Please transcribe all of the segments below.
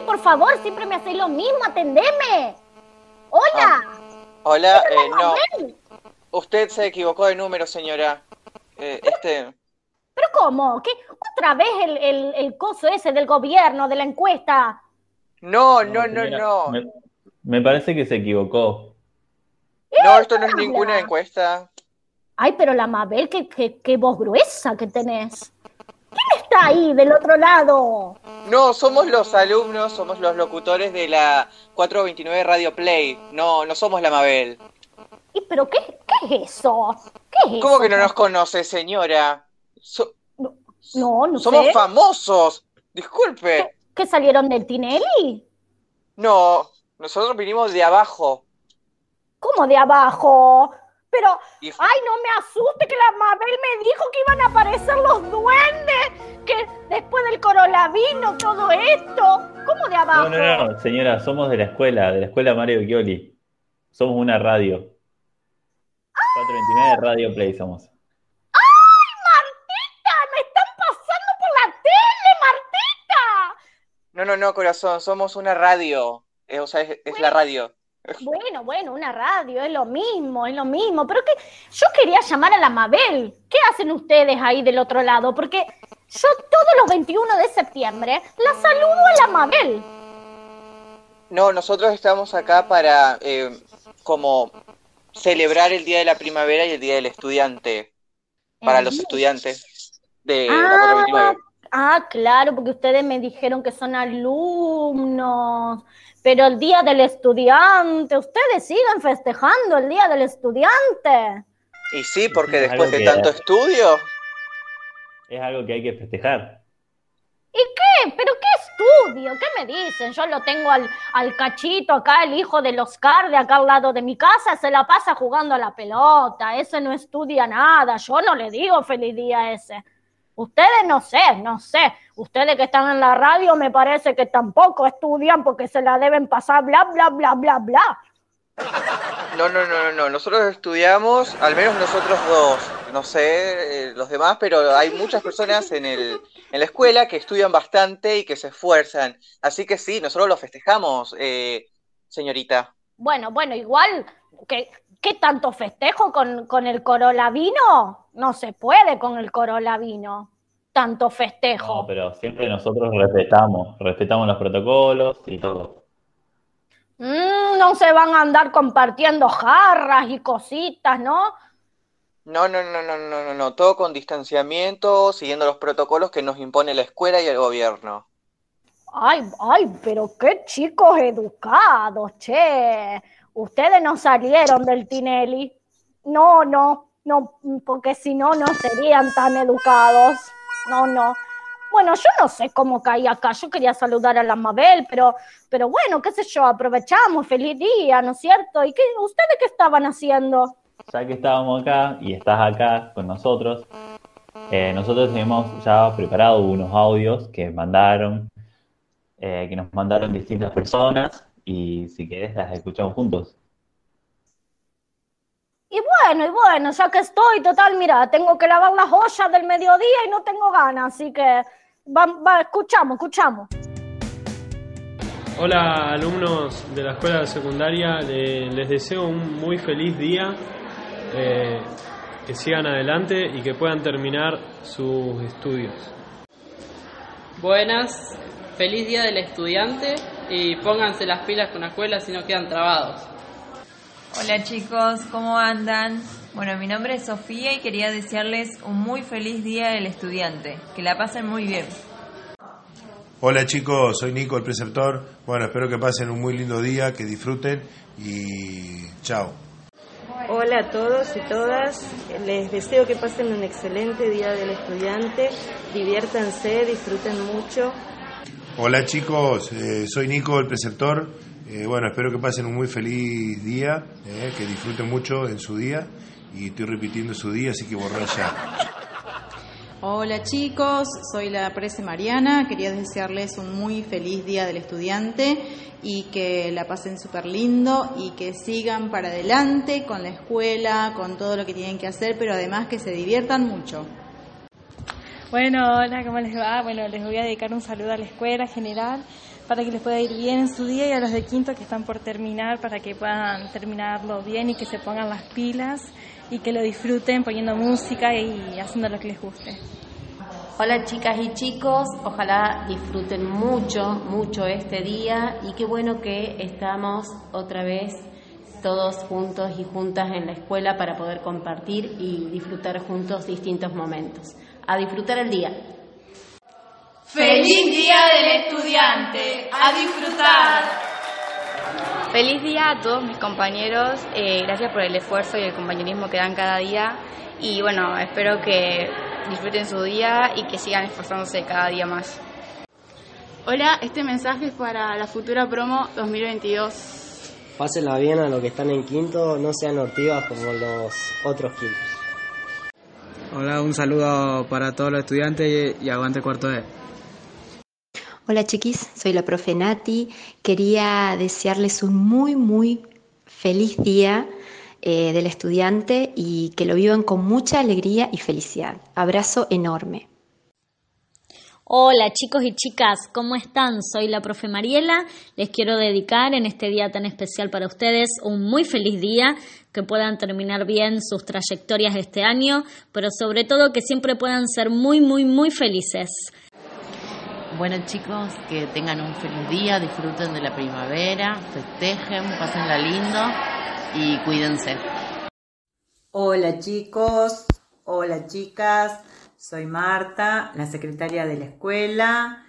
Por favor, siempre me hacéis lo mismo, atendeme. Hola. Ah, hola, eh, no. Usted se equivocó de número, señora. Eh, este. ¿Pero cómo? ¿Qué? ¿Otra vez el, el, el coso ese del gobierno, de la encuesta? No, no, no, no. Me, me parece que se equivocó. No, esto no es ninguna encuesta. Ay, pero la Mabel, qué, qué, qué voz gruesa que tenés. ¿Quién está ahí del otro lado? No, somos los alumnos, somos los locutores de la 429 Radio Play. No, no somos la Mabel. ¿Y pero qué, qué es eso? ¿Qué es ¿Cómo eso? que no nos conoce, señora? So- No, no somos sé. famosos. Disculpe. ¿Que salieron del Tinelli? No, nosotros vinimos de abajo. ¿Cómo de abajo? Pero, Y- ay, no me asuste que la Mabel me dijo que iban a aparecer los duendes, coronavirus, todo esto. ¿Cómo de abajo? No, no, no, señora, somos de la escuela, de la escuela Mario Gioli. Somos una radio. 429 Radio Play somos. ¡Ay, Martita! ¡Me están pasando por la tele, Martita! No, no, no, corazón, somos una radio. Eh, o sea, es, es la radio. Bueno, bueno, una radio, es lo mismo, es lo mismo. Pero que yo quería llamar a la Mabel. ¿Qué hacen ustedes ahí del otro lado? Porque yo todos los 21 de septiembre la saludo a la Mabel. No, nosotros estamos acá para eh, como celebrar el Día de la Primavera y el Día del Estudiante. Para los estudiantes de la Ah, 429. ah, claro, porque ustedes me dijeron que son alumnos. Pero el día del estudiante, ustedes siguen festejando el día del estudiante. Y sí, porque Es después de tanto estudio. Es algo que hay que festejar. ¿Y qué? ¿Pero qué estudio? ¿Qué me dicen? Yo lo tengo al, al cachito acá, el hijo del Oscar de acá al lado de mi casa, se la pasa jugando a la pelota. Ese no estudia nada. Yo no le digo feliz día a ese. Ustedes no sé, no sé. Ustedes que están en la radio me parece que tampoco estudian porque se la deben pasar bla, bla, bla, bla, bla. No, no, no, no, no. Nosotros estudiamos, al menos nosotros dos. No sé eh, los demás, pero hay muchas personas en el, en la escuela que estudian bastante y que se esfuerzan. Así que sí, nosotros lo festejamos, eh, señorita. Bueno, bueno, igual, ¿qué, qué tanto festejo con, con el corolavino? No se puede con el corolavino. Tanto festejo. No, pero siempre nosotros respetamos, respetamos los protocolos y todo. Mm, no se van a andar compartiendo jarras y cositas, ¿no? No, no, no, no, no, no, no. Todo con distanciamiento, siguiendo los protocolos que nos impone la escuela y el gobierno. Ay, ay, pero qué chicos educados, che. Ustedes no salieron del Tinelli. No, no, no, porque si no, no serían tan educados. No, no. Bueno, yo no sé cómo caí acá. Yo quería saludar a la Mabel, pero, pero bueno, qué sé yo, aprovechamos. Feliz día, ¿no es cierto? ¿Y qué, ustedes qué estaban haciendo? Ya que estábamos acá y estás acá con nosotros, eh, nosotros hemos ya preparado unos audios que mandaron, eh, que nos mandaron distintas personas y si querés las escuchamos juntos. Y bueno, y bueno, ya que estoy, total, mira, tengo que lavar las ollas del mediodía y no tengo ganas, así que va, va, escuchamos, escuchamos. Hola alumnos de la escuela secundaria, Le- les deseo un muy feliz día, eh, que sigan adelante y que puedan terminar sus estudios. Buenas, feliz día del estudiante y pónganse las pilas con la escuela si no quedan trabados. Hola chicos, ¿cómo andan? Bueno, mi nombre es Sofía y quería desearles un muy feliz día del estudiante. Que la pasen muy bien. Hola chicos, soy Nico, el preceptor. Bueno, espero que pasen un muy lindo día, que disfruten y chao. Hola a todos y todas, les deseo que pasen un excelente día del estudiante, diviértanse, disfruten mucho. Hola chicos, eh, soy Nico, el preceptor. Eh, bueno, espero que pasen un muy feliz día, eh, que disfruten mucho en su día y estoy repitiendo su día, así que borrá ya. Hola chicos, soy la Prese Mariana, quería desearles un muy feliz día del estudiante y que la pasen súper lindo y que sigan para adelante con la escuela, con todo lo que tienen que hacer, pero además que se diviertan mucho. Bueno, hola, ¿cómo les va? Bueno, les voy a dedicar un saludo a la escuela general para que les pueda ir bien en su día y a los de quinto que están por terminar para que puedan terminarlo bien y que se pongan las pilas y que lo disfruten poniendo música y haciendo lo que les guste. Hola chicas y chicos, ojalá disfruten mucho, mucho este día y qué bueno que estamos otra vez todos juntos y juntas en la escuela para poder compartir y disfrutar juntos distintos momentos. A disfrutar el día. ¡Feliz Día del Estudiante! ¡A disfrutar! Feliz día a todos mis compañeros, eh, gracias por el esfuerzo y el compañerismo que dan cada día y bueno, espero que disfruten su día y que sigan esforzándose cada día más. Hola, este mensaje es para la futura promo 2022. Pásenla bien a los que están en quinto, no sean hortivas como los otros quintos. Hola, un saludo para todos los estudiantes y, aguante cuarto E. Hola chiquis, soy la profe Nati. Quería desearles un muy, muy feliz día eh, del estudiante y que lo vivan con mucha alegría y felicidad. Abrazo enorme. Hola chicos y chicas, ¿cómo están? Soy la profe Mariela. Les quiero dedicar en este día tan especial para ustedes un muy feliz día, que puedan terminar bien sus trayectorias este año, pero sobre todo que siempre puedan ser muy, muy, muy felices. Bueno chicos, que tengan un feliz día, disfruten de la primavera, festejen, pásenla lindo y cuídense. Hola chicos, hola chicas. Soy Marta, la secretaria de la escuela,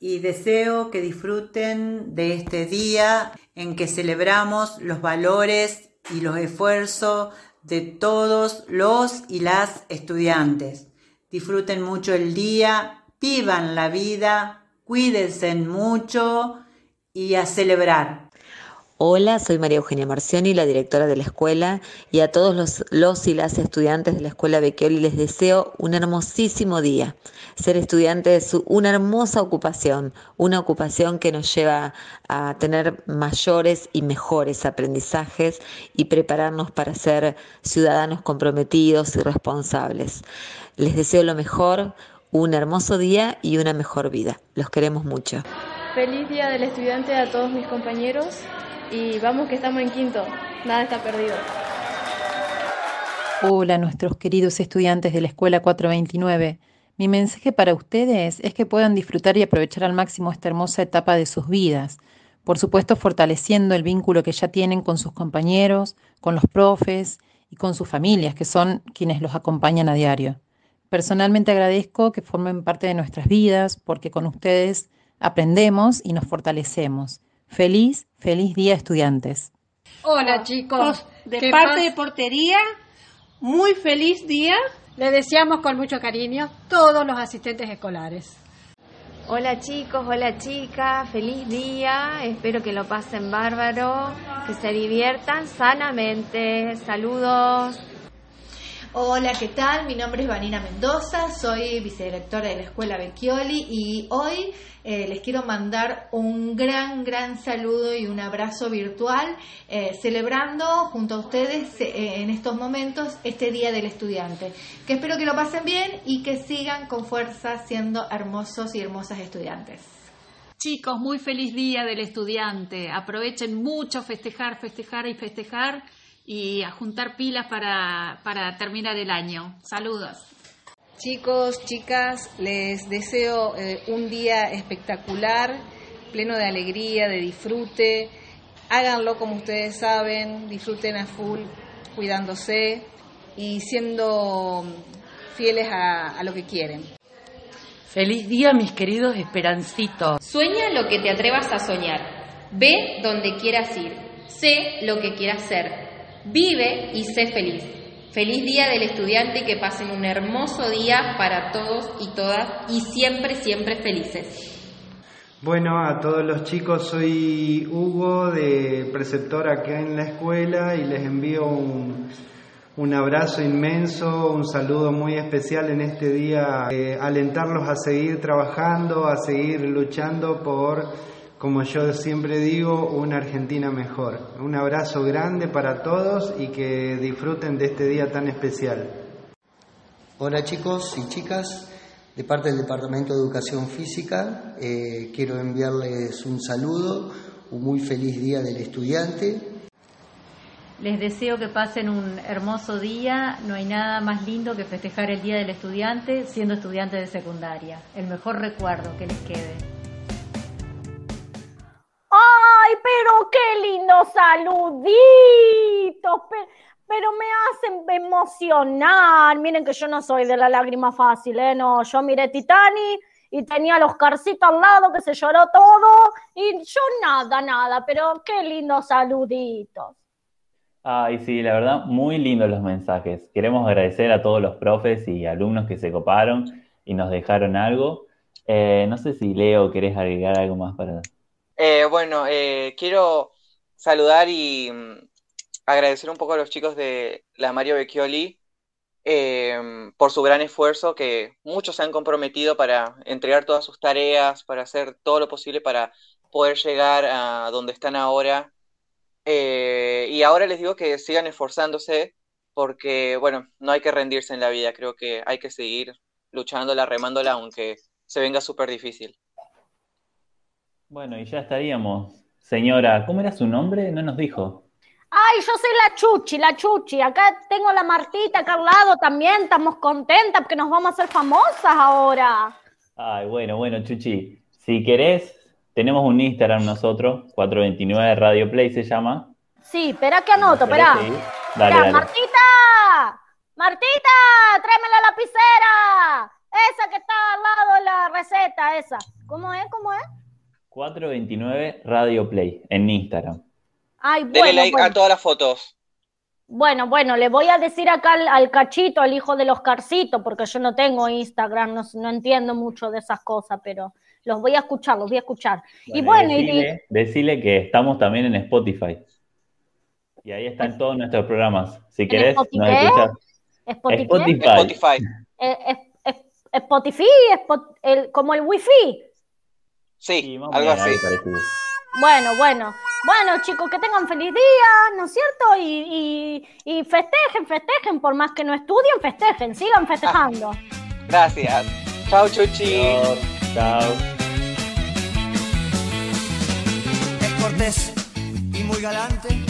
y deseo que disfruten de este día en que celebramos los valores y los esfuerzos de todos los y las estudiantes. Disfruten mucho el día, vivan la vida, cuídense mucho y a celebrar. Hola, soy María Eugenia Marcioni, la directora de la escuela, y a todos los, los y las estudiantes de la escuela Becchioli les deseo un hermosísimo día. Ser estudiante es una hermosa ocupación, una ocupación que nos lleva a tener mayores y mejores aprendizajes y prepararnos para ser ciudadanos comprometidos y responsables. Les deseo lo mejor, un hermoso día y una mejor vida. Los queremos mucho. Feliz día del estudiante a todos mis compañeros y vamos que estamos en quinto, nada está perdido. Hola nuestros queridos estudiantes de la Escuela 429. Mi mensaje para ustedes es que puedan disfrutar y aprovechar al máximo esta hermosa etapa de sus vidas, por supuesto fortaleciendo el vínculo que ya tienen con sus compañeros, con los profes y con sus familias, que son quienes los acompañan a diario. Personalmente agradezco que formen parte de nuestras vidas porque con ustedes aprendemos y nos fortalecemos. Feliz, feliz día estudiantes. Hola chicos, de parte de portería, muy feliz día. Le deseamos con mucho cariño todos los asistentes escolares. Hola chicos, hola chicas, feliz día, espero que lo pasen bárbaro, que se diviertan sanamente, saludos. Hola, ¿qué tal? Mi nombre es Vanina Mendoza, soy vicedirectora de la Escuela Becchioli y hoy eh, les quiero mandar un gran, gran saludo y un abrazo virtual eh, celebrando junto a ustedes eh, en estos momentos este Día del Estudiante. Que espero que lo pasen bien y que sigan con fuerza siendo hermosos y hermosas estudiantes. Chicos, muy feliz Día del Estudiante. Aprovechen mucho festejar, festejar y festejar y a juntar pilas para, para terminar el año. Saludos. Chicos, chicas, les deseo eh, un día espectacular, pleno de alegría, de disfrute. Háganlo como ustedes saben, disfruten a full, cuidándose y siendo fieles a, a lo que quieren. Feliz día, mis queridos esperancitos. Sueña lo que te atrevas a soñar. Ve donde quieras ir. Sé lo que quieras ser. Vive y sé feliz. Feliz día del estudiante que pasen un hermoso día para todos y todas y siempre, siempre felices. Bueno, a todos los chicos, soy Hugo de preceptor acá en la escuela y les envío un, un abrazo inmenso, un saludo muy especial en este día, eh, alentarlos a seguir trabajando, a seguir luchando por como yo siempre digo, una Argentina mejor. Un abrazo grande para todos y que disfruten de este día tan especial. Hola chicos y chicas, De parte del Departamento de Educación Física, eh, quiero enviarles un saludo, un muy feliz día del estudiante. Les deseo que pasen un hermoso día. No hay nada más lindo que festejar el Día del Estudiante siendo estudiante de secundaria. El mejor recuerdo que les quede. Pero qué lindo saluditos! pero me hacen emocionar. Miren que yo no soy de la lágrima fácil, ¿eh? No, yo miré Titanic y tenía los carcitos al lado que se lloró todo y yo nada, nada, pero qué lindos saluditos. Ay, sí, la verdad, muy lindos los mensajes. Queremos agradecer a todos los profes y alumnos que se coparon y nos dejaron algo. Eh, no sé si Leo, querés agregar algo más para... Eh, bueno, eh, quiero saludar y mm, agradecer un poco a los chicos de la Mario Vecchioli em, por su gran esfuerzo, que muchos se han comprometido para entregar todas sus tareas, para hacer todo lo posible para poder llegar a donde están ahora. Eh, y ahora les digo que sigan esforzándose porque, bueno, no hay que rendirse en la vida, creo que hay que seguir luchándola, remándola, aunque se venga súper difícil. Bueno, y ya estaríamos. Señora, ¿cómo era su nombre? No nos dijo. Ay, yo soy la Chuchi, la Chuchi. Acá tengo la Martita acá al lado también. Estamos contentas porque nos vamos a hacer famosas ahora. Ay, bueno, bueno, Chuchi. Si querés, tenemos un Instagram nosotros, 429 Radio Play se llama. Sí, espera que anoto, espera. Dale, Martita, Martita, tráeme la lapicera. Esa que está al lado de la receta, esa. ¿Cómo es? ¿Cómo es? 429 Radio Play en Instagram. Ay, bueno, like a todas las fotos. Bueno, bueno, le voy a decir acá al, cachito, al hijo de los carcitos, porque yo no tengo Instagram, no, entiendo mucho de esas cosas, pero los voy a escuchar, los voy a escuchar. y bueno, decile, decile que estamos también en Spotify. Y ahí están todos nuestros programas. Si querés, nos escuchas. Spotify. Spotify. Spotify, el, como el wifi. Sí, algo así. Bueno, bueno. Bueno, chicos, que tengan feliz día, ¿no es cierto? Y, y, festejen, festejen, por más que no estudien, festejen, sigan festejando. Gracias. Chao, Chuchi. Chao. Es cortés y muy galante